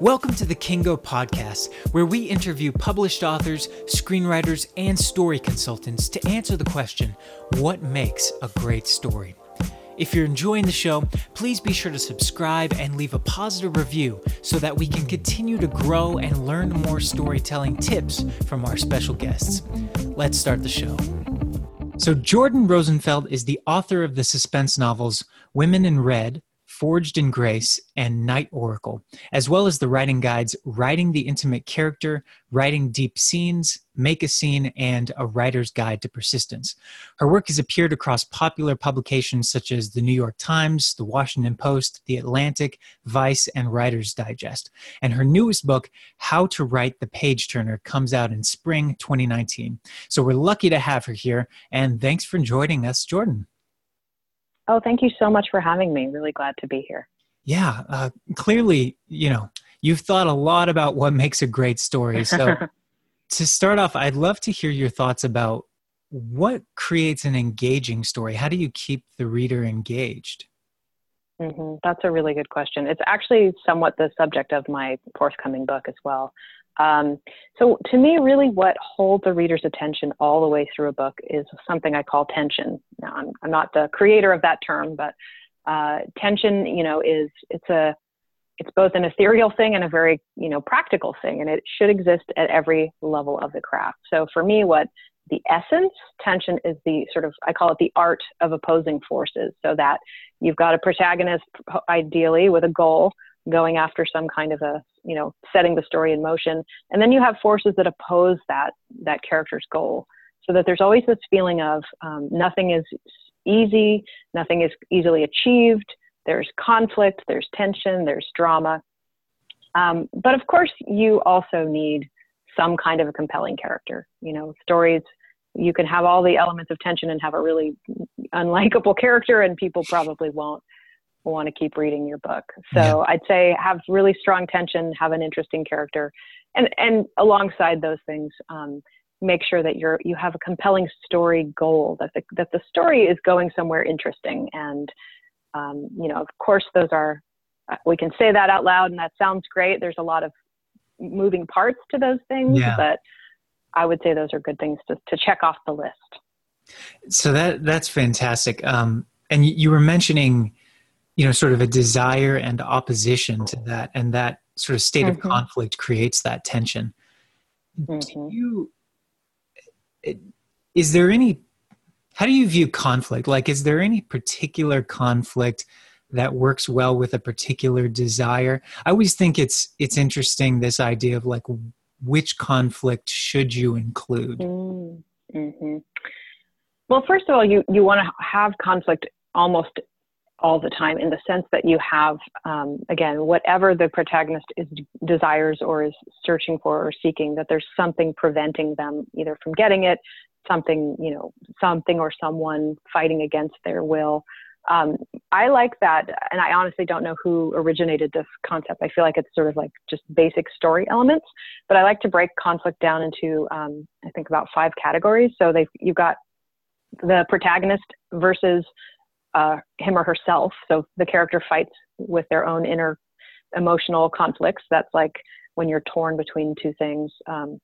Welcome to the Kiingo Podcast, where we interview published authors, screenwriters, and story consultants to answer the question what makes a great story? If you're enjoying the show, please be sure to subscribe and leave a positive review so that we can continue to grow and learn more storytelling tips from our special guests. Let's start the show. So, Jordan Rosenfeld is the author of the suspense novels Women in Red, Forged in Grace, and Night Oracle, as well as the writing guides Writing the Intimate Character, Writing Deep Scenes, Make a Scene, and A Writer's Guide to Persistence. Her work has appeared across popular publications such as the New York Times, the Washington Post, the Atlantic, Vice, and Writer's Digest. And her newest book, How to Write the Page Turner, comes out in spring 2019. So we're lucky to have her here, and thanks for joining us, Jordan. Oh, thank you so much for having me. Really glad to be here. Yeah, uh, clearly, you know, you've thought a lot about what makes a great story. So, to start off, I'd love to hear your thoughts about what creates an engaging story. How do you keep the reader engaged? Mm-hmm. That's a really good question. It's actually somewhat the subject of my forthcoming book as well. Um, so to me, really what holds a reader's attention all the way through a book is something I call tension. Now, I'm, I'm not the creator of that term, but uh, tension, you know, is it's a it's both an ethereal thing and a very you know practical thing, and it should exist at every level of the craft. So for me, what the essence tension is the sort of I call it the art of opposing forces, so that you've got a protagonist ideally with a goal going after some kind of a you know setting the story in motion. And then you have forces that oppose that that character's goal. So that there's always this feeling of um, nothing is easy nothing is easily achieved there's conflict there's tension there's drama. Um, but of course you also need some kind of a compelling character. You know stories you can have all the elements of tension and have a really unlikable character and people probably won't want to keep reading your book. So yeah. I'd say have really strong tension, have an interesting character, and and alongside those things, um, make sure that you're you have a compelling story goal that the that the story is going somewhere interesting. And um, you know, of course, those are we can say that out loud, and that sounds great. There's a lot of moving parts to those things, yeah. but I would say those are good things to to check off the list. So that that's fantastic. Um, and you were mentioning you know sort of a desire and opposition to that and that sort of state mm-hmm. of conflict creates that tension mm-hmm. do you is there any how do you view conflict like is there any particular conflict that works well with a particular desire i always think it's it's interesting this idea of like which conflict should you include mm-hmm. well first of all you you want to have conflict almost all the time in the sense that you have um, again whatever the protagonist is desires or is searching for or seeking that there's something preventing them either from getting it something you know something or someone fighting against their will. Um, i like that and i honestly don't know who originated this concept. I feel like it's sort of like just basic story elements but i like to break conflict down into um, i think about five categories. So they've you've got the protagonist versus uh, him or herself. So the character fights with their own inner emotional conflicts. That's like when you're torn between two things. Um,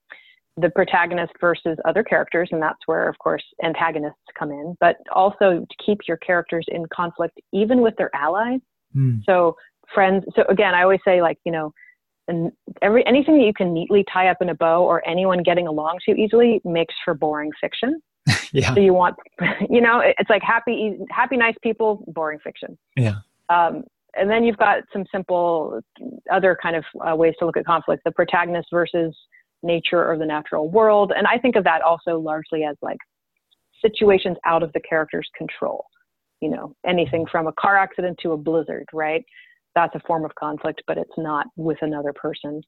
the protagonist versus other characters, and that's where, of course, antagonists come in, but also to keep your characters in conflict even with their allies. Mm. So, friends, so again, I always say, like, you know, and every anything that you can neatly tie up in a bow or anyone getting along too easily makes for boring fiction. yeah. So you want, you know, it's like happy, happy, nice people, boring fiction. Yeah. Um, and then you've got some simple other kind of uh, ways to look at conflict: the protagonist versus nature or the natural world. And I think of that also largely as like situations out of the character's control. You know, anything from a car accident to a blizzard, right? That's a form of conflict, but it's not with another person.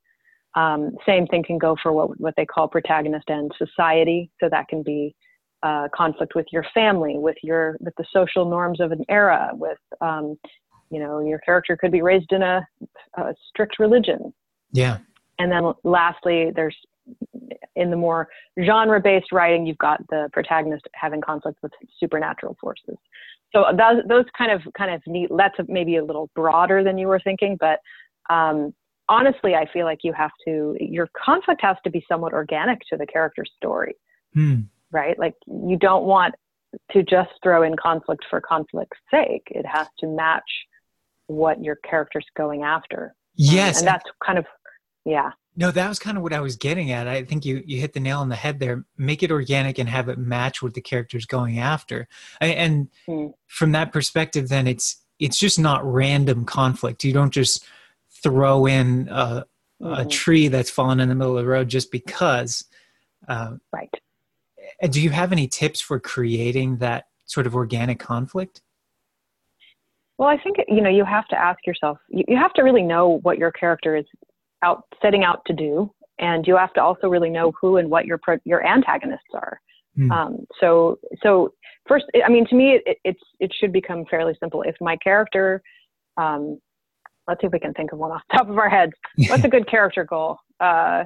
Um, same thing can go for what what they call protagonist and society. So that can be uh, conflict with your family, with your with the social norms of an era, with um, you know your character could be raised in a, a strict religion. Yeah. And then lastly, there's in the more genre-based writing, you've got the protagonist having conflict with supernatural forces. So those, those kind of kind of neat. That's maybe a little broader than you were thinking, but um, honestly, I feel like you have to, your conflict has to be somewhat organic to the character's story, Hmm. Right? Like you don't want to just throw in conflict for conflict's sake. It has to match what your character's going after. Um, Yes. and that's kind of, yeah. No, that was kind of what I was getting at. I think you you hit the nail on the head there. Make it organic and have it match what the character's going after. And, Hmm. from that perspective, then it's it's just not random conflict. You don't just throw in a, a Mhm. tree that's fallen in the middle of the road just because. Uh, Right. And do you have any tips for creating that sort of organic conflict? Well, I think you know you have to ask yourself. You, have to really know what your character is out setting out to do, and you have to also really know who and what your pro, your antagonists are. Hmm. Um, so, so first, I mean, to me, it, it's it should become fairly simple. If my character, um, let's see if we can think of one off the top of our heads. What's a good character goal? Uh,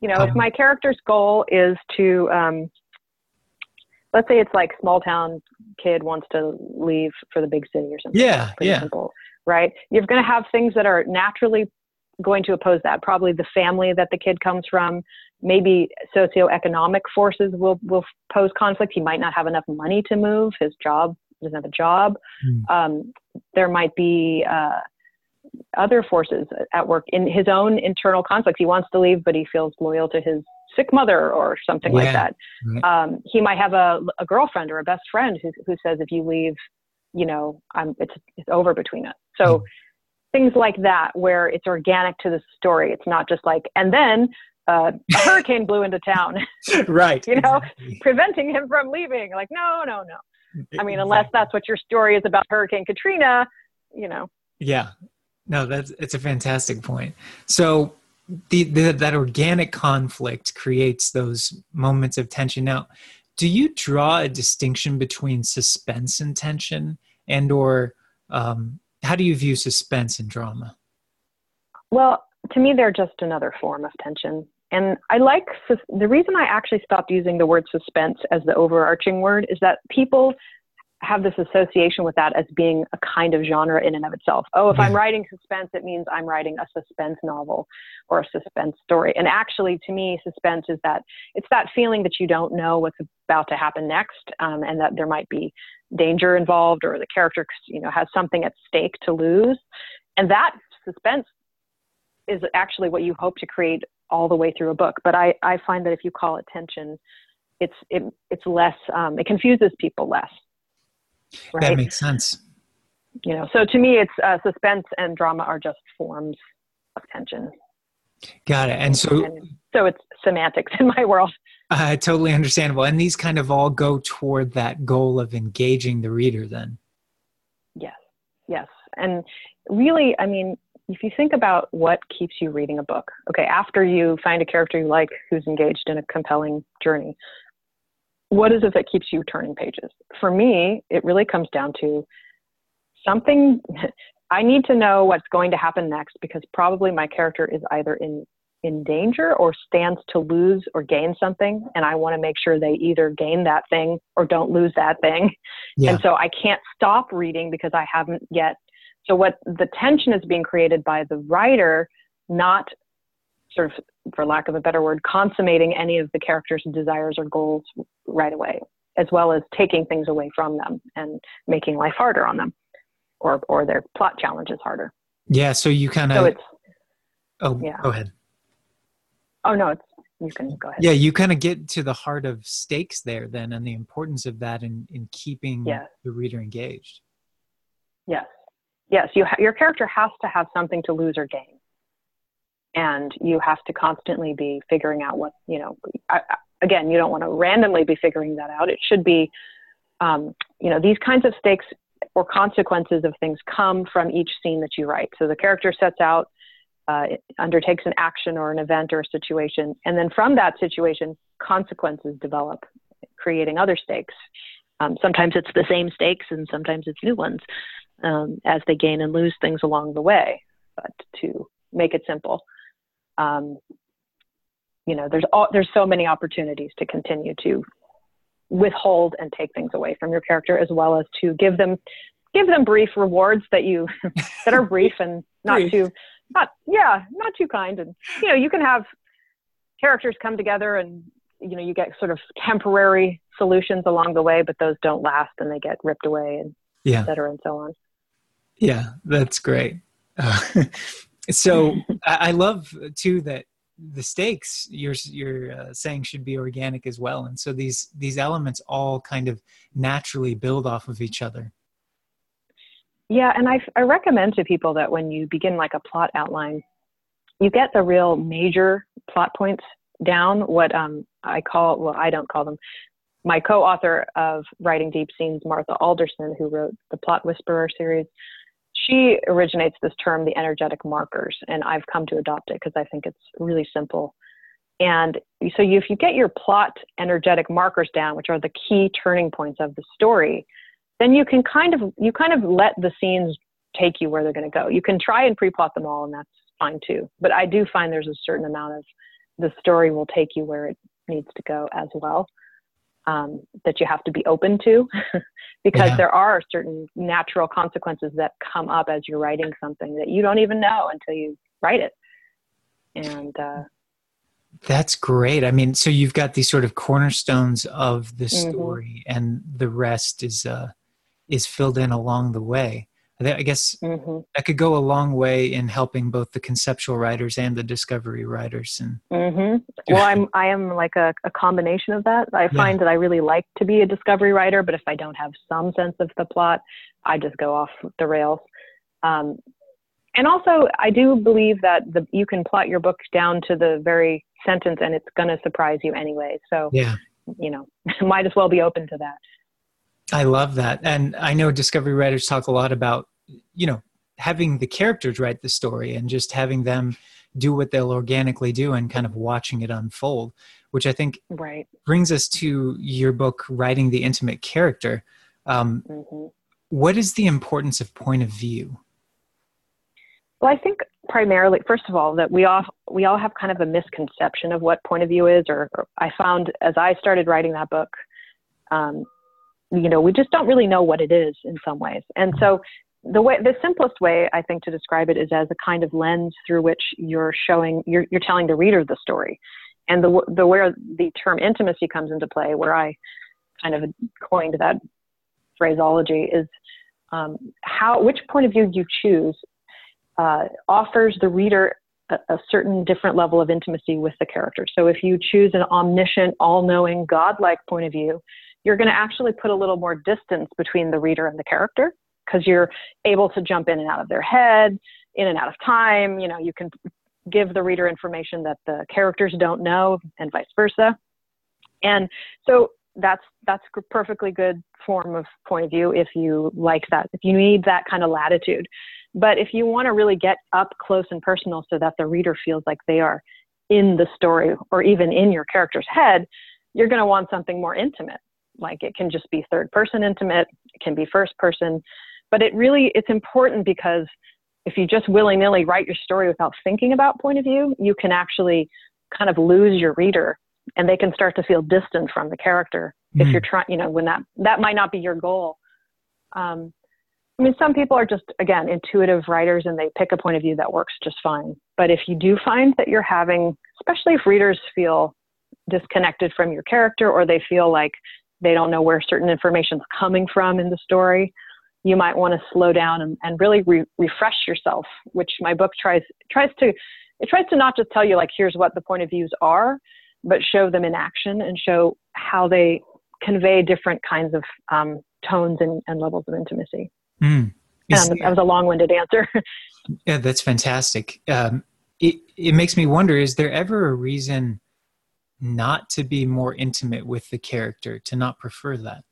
you know, if Um, my character's goal is to, um, let's say it's like small town kid wants to leave for the big city or something. Yeah, yeah. simple, right? You're going to have things that are naturally going to oppose that. Probably the family that the kid comes from. Maybe socioeconomic forces will will pose conflict. He might not have enough money to move. His job doesn't have a job. Hmm. Um, there might be uh, other forces at work in his own internal conflicts. He wants to leave, but he feels loyal to his sick mother or something like that. Right. Um, he might have a, a girlfriend or a best friend who, who says, if you leave, you know, I'm, it's, it's over between us. So things like that, where it's organic to the story. It's not just like, and then uh, a hurricane blew into town, right. You know, exactly. preventing him from leaving. Like, no, no, no. I mean, unless that's what your story is about Hurricane Katrina, you know. Yeah. No, that's it's a fantastic point. So the, the that organic conflict creates those moments of tension. Now, do you draw a distinction between suspense and tension, and or um, how do you view suspense and drama? Well, to me, they're just another form of tension. And I like the reason I actually stopped using the word suspense as the overarching word is that people have this association with that as being a kind of genre in and of itself. Oh, if I'm writing suspense, it means I'm writing a suspense novel or a suspense story. And actually, to me, suspense is that it's that feeling that you don't know what's about to happen next, um, and that there might be danger involved, or the character, you know, has something at stake to lose. And that suspense is actually what you hope to create all the way through a book. But I, I find that if you call it tension, it's it, it's less um, it confuses people less. That makes sense. you know. So to me, it's uh, suspense and drama are just forms of tension. Got it. And so And so it's semantics in my world. uh, totally understandable. And these kind of all go toward that goal of engaging the reader. Then. Yes, yes. And really, I mean, if you think about what keeps you reading a book, okay, after you find a character you like who's engaged in a compelling journey, what is it that keeps you turning pages? For me, it really comes down to something. I need to know what's going to happen next because probably my character is either in in danger or stands to lose or gain something and I want to make sure they either gain that thing or don't lose that thing. Yeah. And so I can't stop reading because I haven't yet. So what the tension is being created by the writer, not sort of, for lack of a better word, consummating any of the characters' desires or goals right away, as well as taking things away from them and making life harder on them, or or their plot challenges harder. Yeah. So you kind of, So it's Oh, yeah. go ahead. oh no, it's you can go ahead. Yeah, you kind of get to the heart of stakes there, then, and the importance of that in in keeping Yes. the reader engaged. Yes. Yes. You ha- your character has to have something to lose or gain. And you have to constantly be figuring out what, you know, I, again, you don't want to randomly be figuring that out. It should be, um, you know, these kinds of stakes or consequences of things come from each scene that you write. So the character sets out, uh, undertakes an action or an event or a situation. And then from that situation, consequences develop, creating other stakes. Um, sometimes it's the same stakes and sometimes it's new ones um, as they gain and lose things along the way. But to make it simple, um, you know, there's all, there's so many opportunities to continue to withhold and take things away from your character, as well as to give them give them brief rewards that you that are brief and not Brief. too not yeah, not too kind. And you know, you can have characters come together and you know you get sort of temporary solutions along the way, but those don't last and they get ripped away and yeah. et cetera and so on. Yeah, that's great. Uh, so I love too that the stakes you're you're uh, saying should be organic as well, and so these these elements all kind of naturally build off of each other. Yeah, and I I recommend to people that when you begin like a plot outline, you get the real major plot points down. What um I call well I don't call them my co-author of Writing Deep Scenes, Martha Alderson, who wrote the Plot Whisperer series, she originates this term, the energetic markers, and I've come to adopt it because I think it's really simple. And so you, if you get your plot energetic markers down, which are the key turning points of the story, then you can kind of you kind of let the scenes take you where they're going to go. You can try and pre-plot them all, and that's fine too. But I do find there's a certain amount of the story will take you where it needs to go as well um, that you have to be open to because yeah. there are certain natural consequences that come up as you're writing something that you don't even know until you write it. And uh, that's great. I mean, so you've got these sort of cornerstones of the mm-hmm. story, mm-hmm. and the rest is uh, is filled in along the way. I guess mm-hmm. that could go a long way in helping both the conceptual writers and the discovery writers. And mm-hmm. well, I'm I am like a, a combination of that. I find that I really like to be a discovery writer, but if I don't have some sense of the plot, I just go off the rails. Um, and also, I do believe that the you can plot your book down to the very sentence, and it's going to surprise you anyway. So, yeah, you know, might as well be open to that. I love that. And I know discovery writers talk a lot about, you know, having the characters write the story and just having them do what they'll organically do and kind of watching it unfold, which I think right. brings us to your book, Writing the Intimate Character. Um, mm-hmm. what is the importance of point of view? Well, I think primarily, first of all, that we all we all have kind of a misconception of what point of view is. Or, or I found as I started writing that book, um, you know, we just don't really know what it is in some ways. And so the way the simplest way I think to describe it is as a kind of lens through which you're showing you're you're telling the reader the story. And the the where the term intimacy comes into play, where I kind of coined that phraseology is um, how which point of view you choose uh, offers the reader a, a, certain different level of intimacy with the character. So if you choose an omniscient, all-knowing, godlike point of view, you're going to actually put a little more distance between the reader and the character because you're able to jump in and out of their head, in and out of time. You know, you can give the reader information that the characters don't know, and vice versa. And so that's that's a perfectly good form of point of view if you like that. If you need that kind of latitude. But if you want to really get up close and personal so that the reader feels like they are in the story or even in your character's head, you're going to want something more intimate like it can just be third person intimate it can be first person but it really it's important because if you just willy-nilly write your story without thinking about point of view you can actually kind of lose your reader and they can start to feel distant from the character mm. if you're trying you know when that that might not be your goal um, i mean some people are just again intuitive writers and they pick a point of view that works just fine but if you do find that you're having especially if readers feel disconnected from your character or they feel like they don't know where certain information is coming from in the story, you might want to slow down and, and really re- refresh yourself, which my book tries tries to it tries to not just tell you like here's what the point of views are, but show them in action and show how they convey different kinds of um, tones and, and, levels of intimacy. Mm. Is, that was a long-winded answer. yeah, that's fantastic. Um, it it makes me wonder: is there ever a reason? not to be more intimate with the character, to not prefer that?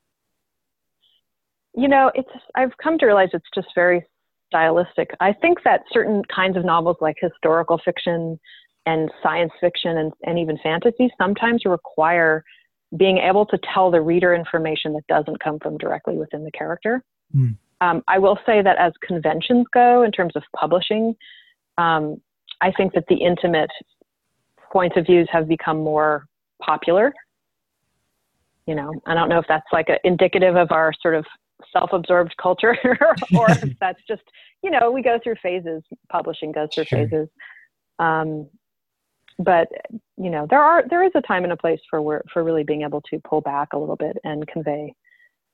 You know, it's I've come to realize it's just very stylistic. I think that certain kinds of novels like historical fiction and science fiction and, and even fantasy sometimes require being able to tell the reader information that doesn't come from directly within the character. Mm. Um, I will say that as conventions go, in terms of publishing, um, I think that the intimate points of views have become more popular. You know, I don't know if that's like a, indicative of our sort of self-absorbed culture or if that's just you know we go through phases publishing goes through sure. phases. Um, but you know there are there is a time and a place for where, for really being able to pull back a little bit and convey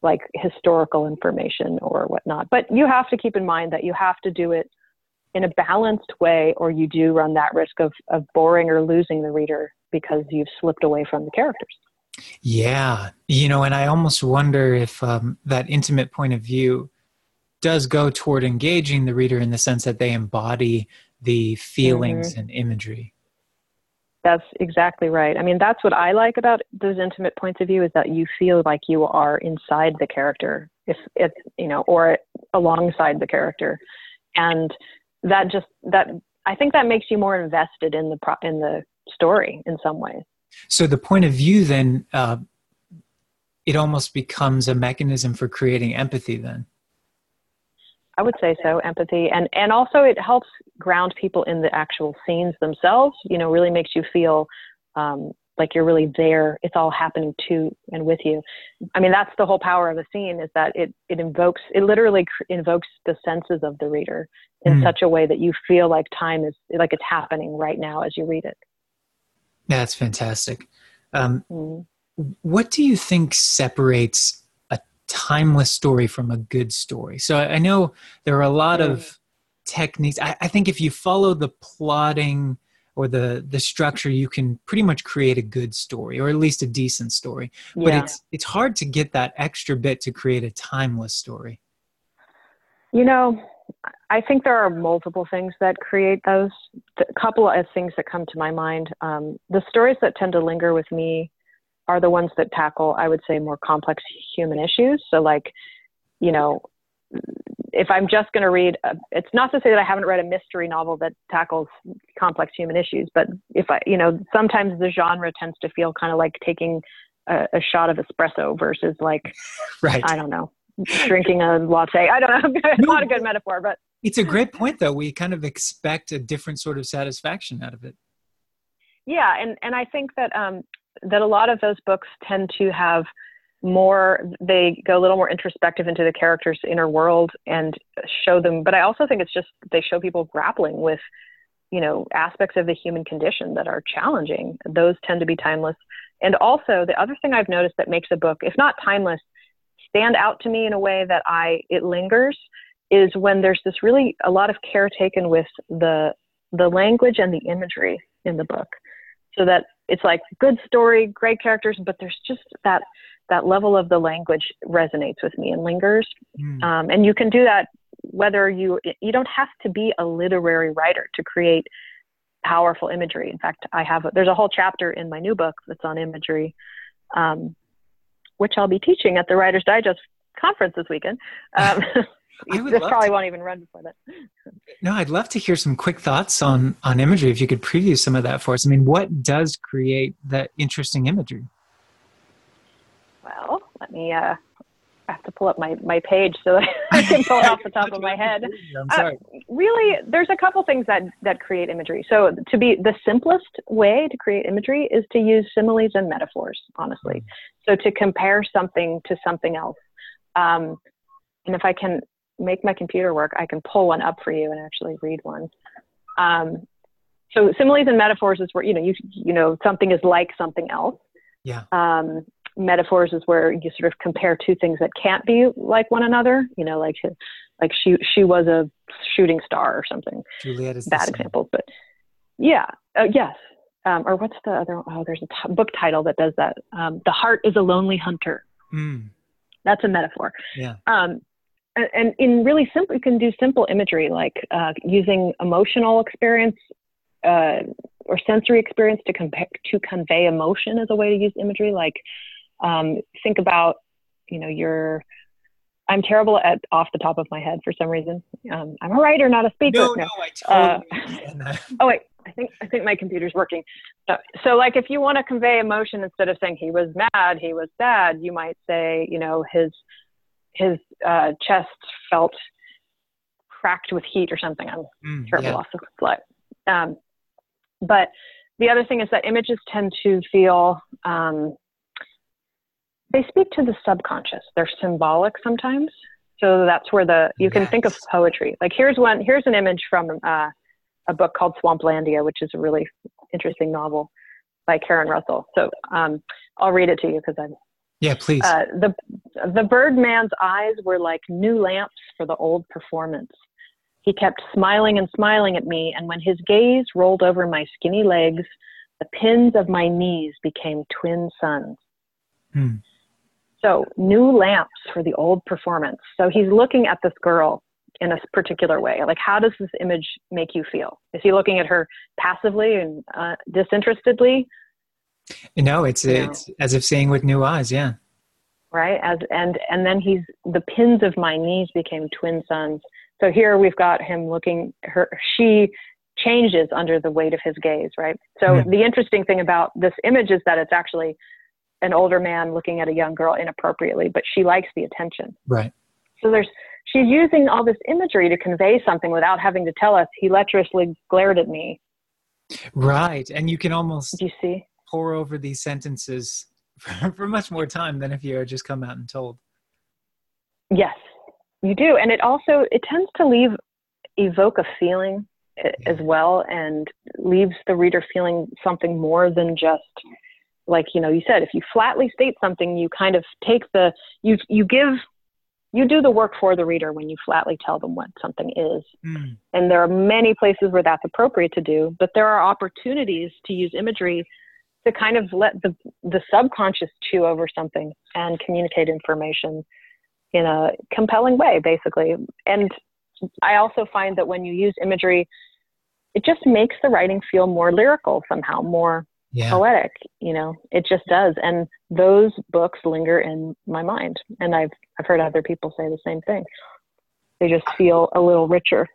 like historical information or whatnot. But you have to keep in mind that you have to do it in a balanced way or you do run that risk of, of boring or losing the reader because you've slipped away from the characters yeah you know and i almost wonder if um, that intimate point of view does go toward engaging the reader in the sense that they embody the feelings mm-hmm. and imagery that's exactly right. I mean, that's what I like about those intimate points of view is that you feel like you are inside the character, if it's you know, or alongside the character, and that just that I think that makes you more invested in the pro- in the story in some ways. So the point of view then, uh, it almost becomes a mechanism for creating empathy. Then I would say so, empathy. And, and also it helps ground people in the actual scenes themselves, you know, really makes you feel um, like you're really there. It's all happening to and with you. I mean, that's the whole power of a scene is that it, it invokes, it literally invokes the senses of the reader in mm. such a way that you feel like time is like it's happening right now as you read it. That's fantastic. Um, mm. What do you think separates a timeless story from a good story. So I know there are a lot of mm. techniques. I, I, think if you follow the plotting or the the structure, you can pretty much create a good story or at least a decent story. Yeah. But it's it's hard to get that extra bit to create a timeless story. You know, I think there are multiple things that create those. A couple of things that come to my mind. Um, the stories that tend to linger with me are the ones that tackle, I would say, more complex human issues. So, like, you know, if I'm just going to read, a, it's not to say that I haven't read a mystery novel that tackles complex human issues, but if I, you know, sometimes the genre tends to feel kind of like taking a, a shot of espresso versus like, right. I don't know, drinking a latte. I don't know. it's not a good metaphor, but it's a great point though. We kind of expect a different sort of satisfaction out of it. Yeah, and and I think that um, that a lot of those books tend to have more they go a little more introspective into the character's inner world and show them but i also think it's just they show people grappling with you know aspects of the human condition that are challenging those tend to be timeless and also the other thing i've noticed that makes a book if not timeless stand out to me in a way that i it lingers is when there's this really a lot of care taken with the the language and the imagery in the book so that it's like good story, great characters, but there's just that that level of the language resonates with me and lingers. Mm. Um, and you can do that whether you you don't have to be a literary writer to create powerful imagery. In fact, I have there's a whole chapter in my new book that's on imagery, um, which I'll be teaching at the Writers Digest conference this weekend. Um, this probably to. won't even run before that. no, I'd love to hear some quick thoughts on on imagery. If you could preview some of that for us. I mean, what does create that interesting imagery? Well, let me. Uh, I have to pull up my, my page so that I can pull it off the top of my head. I'm sorry. Uh, really, there's a couple things that, that create imagery. So, to be the simplest way to create imagery is to use similes and metaphors, honestly. Mm-hmm. So, to compare something to something else. Um, and if I can make my computer work, I can pull one up for you and actually read one. Um, so similes and metaphors is where you know you you know something is like something else. Yeah. Um, metaphors is where you sort of compare two things that can't be like one another. You know, like like she she was a shooting star or something. Juliet is bad examples, but yeah, uh, yes. Um, or what's the other? Oh, there's a t- book title that does that. Um, the heart is a lonely hunter. Mm. That's a metaphor. Yeah. Um, and in really simple, you can do simple imagery like uh, using emotional experience uh, or sensory experience to, to convey emotion as a way to use imagery. Like um, think about, you know, your. I'm terrible at off the top of my head for some reason. Um, I'm a writer, not a speaker. No, no, I totally uh, Oh wait, I think I think my computer's working. So, so like if you want to convey emotion instead of saying he was mad, he was sad, you might say, you know, his his uh, chest felt cracked with heat or something. I'm mm, terrible yeah. loss of blood. Um, but the other thing is that images tend to feel um, they speak to the subconscious. They're symbolic sometimes. So that's where the you can yes. think of poetry. Like here's one. Here's an image from uh, a book called Swamplandia, which is a really interesting novel by Karen Russell. So um, I'll read it to you because I'm. Yeah, please. Uh, the the Birdman's eyes were like new lamps for the old performance. He kept smiling and smiling at me, and when his gaze rolled over my skinny legs, the pins of my knees became twin suns. Hmm. So, new lamps for the old performance. So, he's looking at this girl in a particular way. Like, how does this image make you feel? Is he looking at her passively and uh, disinterestedly? No, it's you it's as if seeing with new eyes. Yeah. Right. As and and then he's the pins of my knees became twin suns. So here we've got him looking. Her she changes under the weight of his gaze. Right. So mm-hmm. the interesting thing about this image is that it's actually an older man looking at a young girl inappropriately, but she likes the attention. Right. So there's she's using all this imagery to convey something without having to tell us he lecherously glared at me. Right. And you can almost Do you see pour over these sentences for, for much more time than if you had just come out and told. Yes, you do. And it also it tends to leave evoke a feeling yeah. as well and leaves the reader feeling something more than just like you know you said if you flatly state something you kind of take the you you give you do the work for the reader when you flatly tell them what something is mm. and there are many places where that's appropriate to do but there are opportunities to use imagery to kind of let the the subconscious chew over something and communicate information in a compelling way basically. And i also find that when you use imagery it just makes the writing feel more lyrical somehow more yeah. poetic you know? It just does. And those books linger in my mind. And i've i've heard other people say the same thing. They just feel a little richer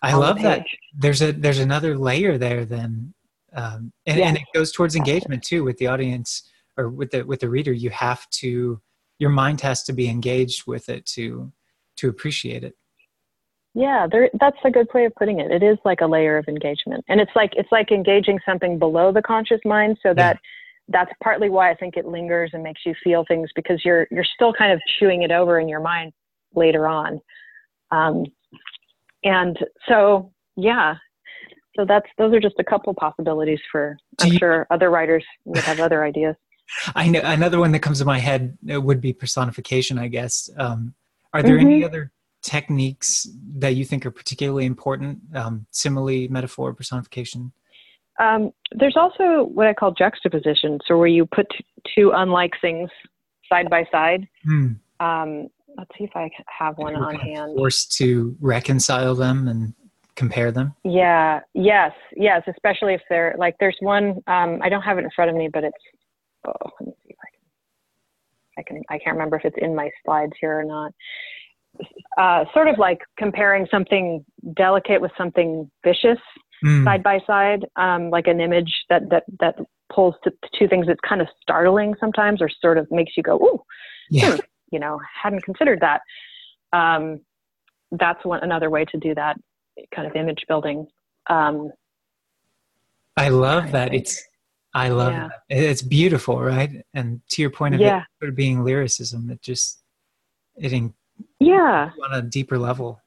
i love that there's a there's another layer there then um, and, yeah. and it goes towards engagement too with the audience or with the with the reader. You have to your mind has to be engaged with it to to appreciate it. Yeah, there, that's a good way of putting it. It is like a layer of engagement, and it's like it's like engaging something below the conscious mind, so that that's partly why I think it lingers and makes you feel things because you're you're still kind of chewing it over in your mind later on, um, and so yeah, so that's those are just a couple possibilities for. I'm you, sure other writers would have other ideas. I know another one that comes to my head would be personification. I guess. Um, are there mm-hmm. any other techniques that you think are particularly important? Um, simile, metaphor, personification. Um, there's also what I call juxtaposition, so where you put two unlike things side by side. Um, let's see if I have one on hand. Forced to reconcile them and compare them. Yeah. Yes. Yes. Especially if they're like, there's one. Um, I don't have it in front of me, but it's. Oh, let me see if I can. I can. I can't remember if it's in my slides here or not uh, sort of like comparing something delicate with something vicious mm. side by side, um, like an image that that that pulls to two things that's kind of startling sometimes, or sort of makes you go, "Ooh, yeah. Hmm, you know, hadn't considered that." Um, that's one another way to do that kind of image building. Um, I love that. It's I love yeah. that. It's beautiful, right? And to your point of yeah. it sort of being lyricism, it just it yeah on a deeper level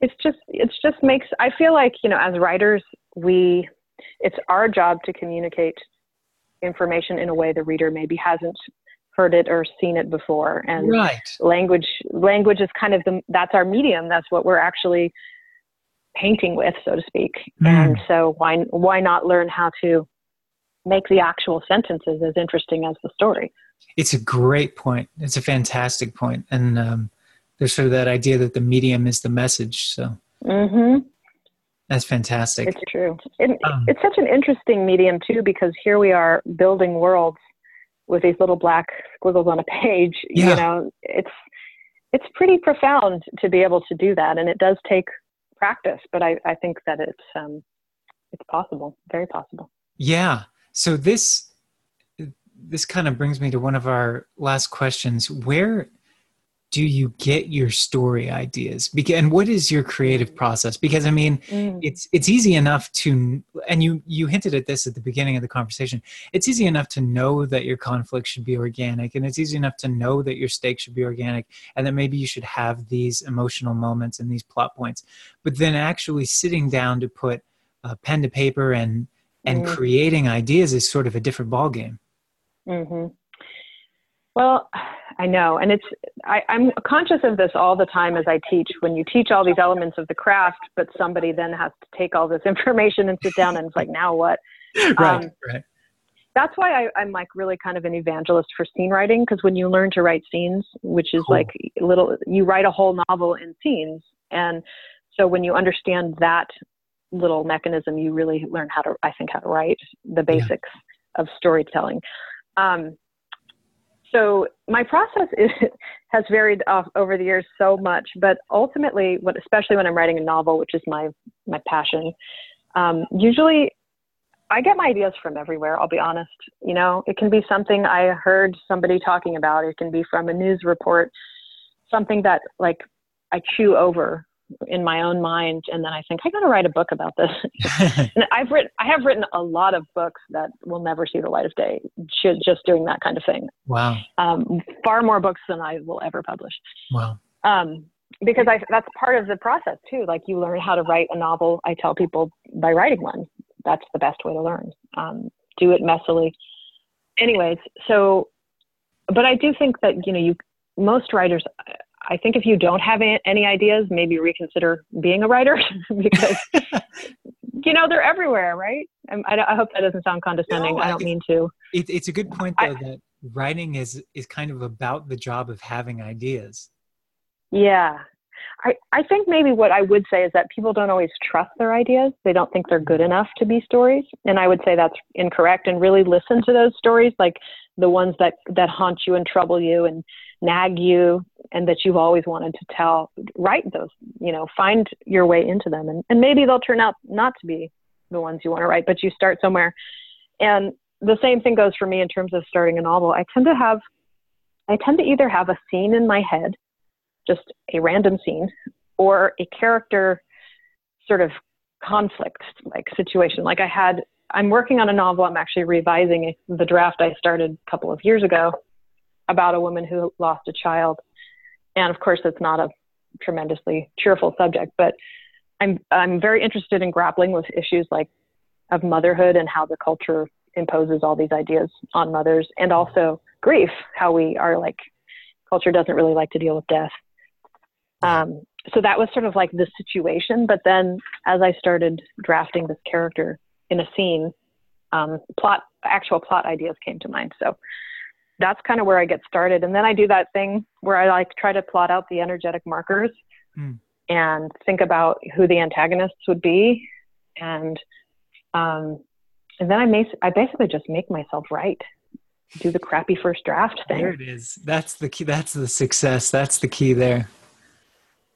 it's just it's just makes i feel like you know as writers we it's our job to communicate information in a way the reader maybe hasn't heard it or seen it before and right. language language is kind of the that's our medium that's what we're actually painting with so to speak mm. and so why why not learn how to make the actual sentences as interesting as the story it's a great point it's a fantastic point and um, there's sort of that idea that the medium is the message. So mm-hmm. that's fantastic. It's true. It, um, it's such an interesting medium too because here we are building worlds with these little black squiggles on a page. Yeah. You know, it's it's pretty profound to be able to do that, and it does take practice. But I, I think that it's um, it's possible, very possible. Yeah. So this this kind of brings me to one of our last questions. Where do you get your story ideas and what is your creative process because i mean mm. it's it's easy enough to and you you hinted at this at the beginning of the conversation it's easy enough to know that your conflict should be organic and it's easy enough to know that your stakes should be organic and that maybe you should have these emotional moments and these plot points but then actually sitting down to put a pen to paper and and mm. creating ideas is sort of a different ballgame mm-hmm. well I know. And it's, I, I'm conscious of this all the time as I teach. When you teach all these elements of the craft, but somebody then has to take all this information and sit down and it's like, now what? right, um, right. That's why I, am like really kind of an evangelist for scene writing because when you learn to write scenes, which is cool. like little, you write a whole novel in scenes. And so when you understand that little mechanism, you really learn how to, I think, how to write the basics yeah. of storytelling. Um, so my process is, has varied off over the years so much, but ultimately, what, especially when I'm writing a novel, which is my my passion, um, usually I get my ideas from everywhere. I'll be honest. You know, it can be something I heard somebody talking about. It can be from a news report, something that like I chew over in my own mind and then i think i got to write a book about this. And i've written i have written a lot of books that will never see the light of day just doing that kind of thing. Wow. Um, far more books than i will ever publish. Wow. Um, because I, that's part of the process too. Like you learn how to write a novel i tell people by writing one. That's the best way to learn. Um, do it messily. Anyways so but i do think that you know you most writers I think if you don't have any ideas, maybe reconsider being a writer because you know they're everywhere, right? I, I, hope that doesn't sound condescending. No, I don't mean to. It, it's a good point though I, that writing is is kind of about the job of having ideas. Yeah, I I think maybe what I would say is that people don't always trust their ideas. They don't think they're good mm-hmm. enough to be stories, and I would say that's incorrect. And really listen to those stories, like the ones that that haunt you and trouble you and nag you and that you've always wanted to tell write those you know find your way into them. And, and maybe they'll turn out not to be the ones you want to write but you start somewhere. And the same thing goes for me in terms of starting a novel. I tend to have i tend to either have a scene in my head just a random scene or a character sort of conflict like situation. Like i had i'm working on a novel. I'm actually revising the draft i started a couple of years ago about a woman who lost a child. And of course, it's not a tremendously cheerful subject, but I'm, I'm very interested in grappling with issues like of motherhood and how the culture imposes all these ideas on mothers and also grief, how we are like, culture doesn't really like to deal with death. Um, so that was sort of like the situation. But then as I started drafting this character in a scene, um, plot, actual plot ideas came to mind. So that's kind of where I get started. And then I do that thing where I like try to plot out the energetic markers mm. and think about who the antagonists would be. And, um, and then I, may, I basically just make myself write, do the crappy first draft thing. There it is. That's the key. That's the success. That's the key there.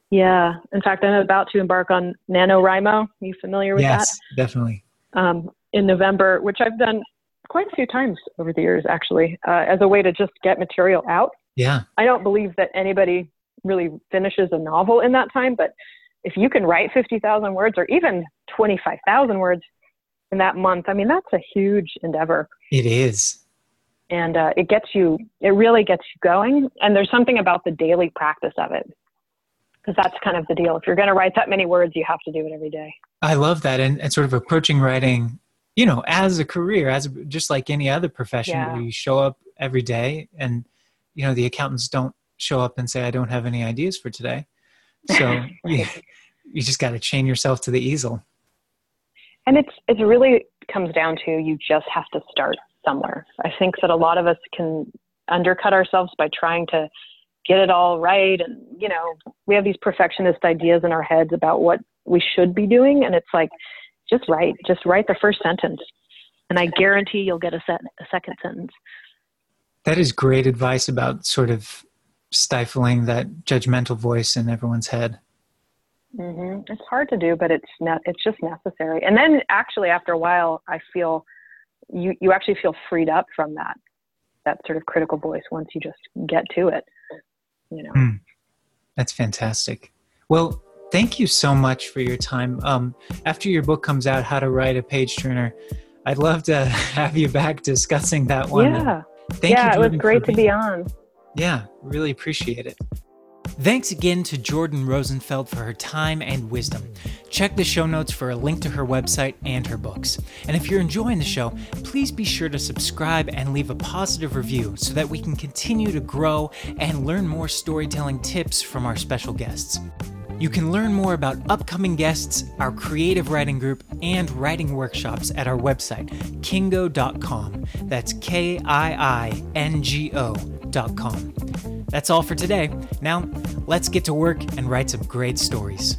Yeah. In fact, I'm about to embark on NaNoWriMo. Are you familiar with yes, that? Yes, definitely. Um, in November, which I've done quite a few times over the years, actually, uh, as a way to just get material out. Yeah. I don't believe that anybody really finishes a novel in that time, but if you can write 50,000 words or even 25,000 words in that month, I mean, that's a huge endeavor. It is. And uh, it gets you, it really gets you going. And there's something about the daily practice of it because that's kind of the deal. If you're going to write that many words, you have to do it every day. I love that. And, and sort of approaching writing you know as a career as a, just like any other profession yeah. where you show up every day and you know the accountants don't show up and say i don't have any ideas for today. So you, you just got to chain yourself to the easel. And it's it really comes down to you just have to start somewhere. I think that a lot of us can undercut ourselves by trying to get it all right and you know we have these perfectionist ideas in our heads about what we should be doing and it's like just write just write the first sentence and i guarantee you'll get a, set, a second sentence that is great advice about sort of stifling that judgmental voice in everyone's head mm-hmm. it's hard to do but it's ne- it's just necessary and then actually after a while i feel you you actually feel freed up from that that sort of critical voice once you just get to it you know mm. That's fantastic. Well, thank you so much for your time. Um, after your book comes out, How to Write a Page Turner, I'd love to have you back discussing that one. Yeah. Thank you. yeah, you, it was great to be on. Yeah, really appreciate it. Thanks again to Jordan Rosenfeld for her time and wisdom. Check the show notes for a link to her website and her books. And if you're enjoying the show, please be sure to subscribe and leave a positive review so that we can continue to grow and learn more storytelling tips from our special guests. You can learn more about upcoming guests, our creative writing group, and writing workshops at our website, kiingo.com. That's K I I N G O.com. That's all for today. Now, let's get to work and write some great stories.